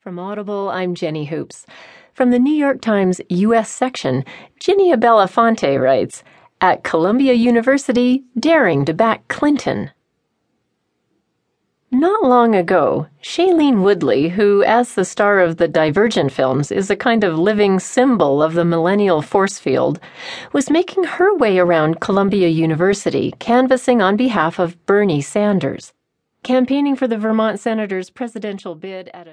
From Audible, I'm Jenny Hoops. From the New York Times U.S. section, Ginia Bellafante writes At Columbia University, daring to back Clinton. Not long ago, Shailene Woodley, who, as the star of the Divergent films, is a kind of living symbol of the millennial force field, was making her way around Columbia University, canvassing on behalf of Bernie Sanders. Campaigning for the Vermont senator's presidential bid at a